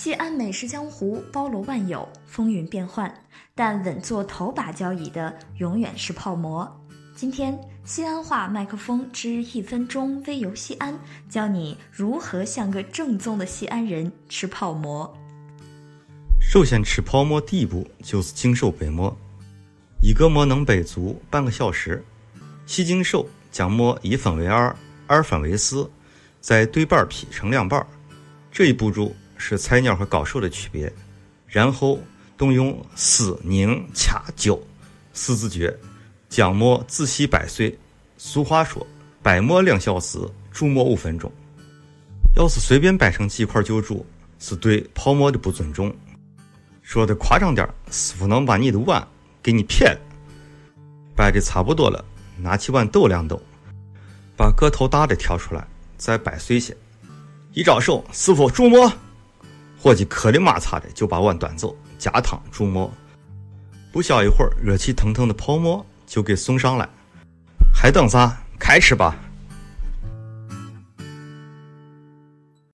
西安美食江湖包罗万有，风云变幻，但稳坐头把交椅的永远是泡馍。今天，西安话麦克风之一分钟微游西安，教你如何像个正宗的西安人吃泡馍。首先，吃泡馍第一步就是净手背馍，一个馍能背足半个小时。洗净手，将馍一分为二，二分为四，再对半劈成两半。这一步骤。是菜鸟和高手的区别，然后动用撕、拧、掐、揪四字诀，将馍仔细掰碎。俗话说：“掰馍两小时，煮馍五分钟。”要是随便掰成几块就煮，是对泡馍的不尊重。说的夸张点，师傅能把你的碗给你撇了。掰的差不多了，拿起碗抖两抖，把个头大的挑出来，再掰碎些。一招手，师傅煮馍。伙计磕里马擦的就把碗端走，加汤煮馍。不消一会儿，热气腾腾的泡馍就给送上来。还等啥？开吃吧！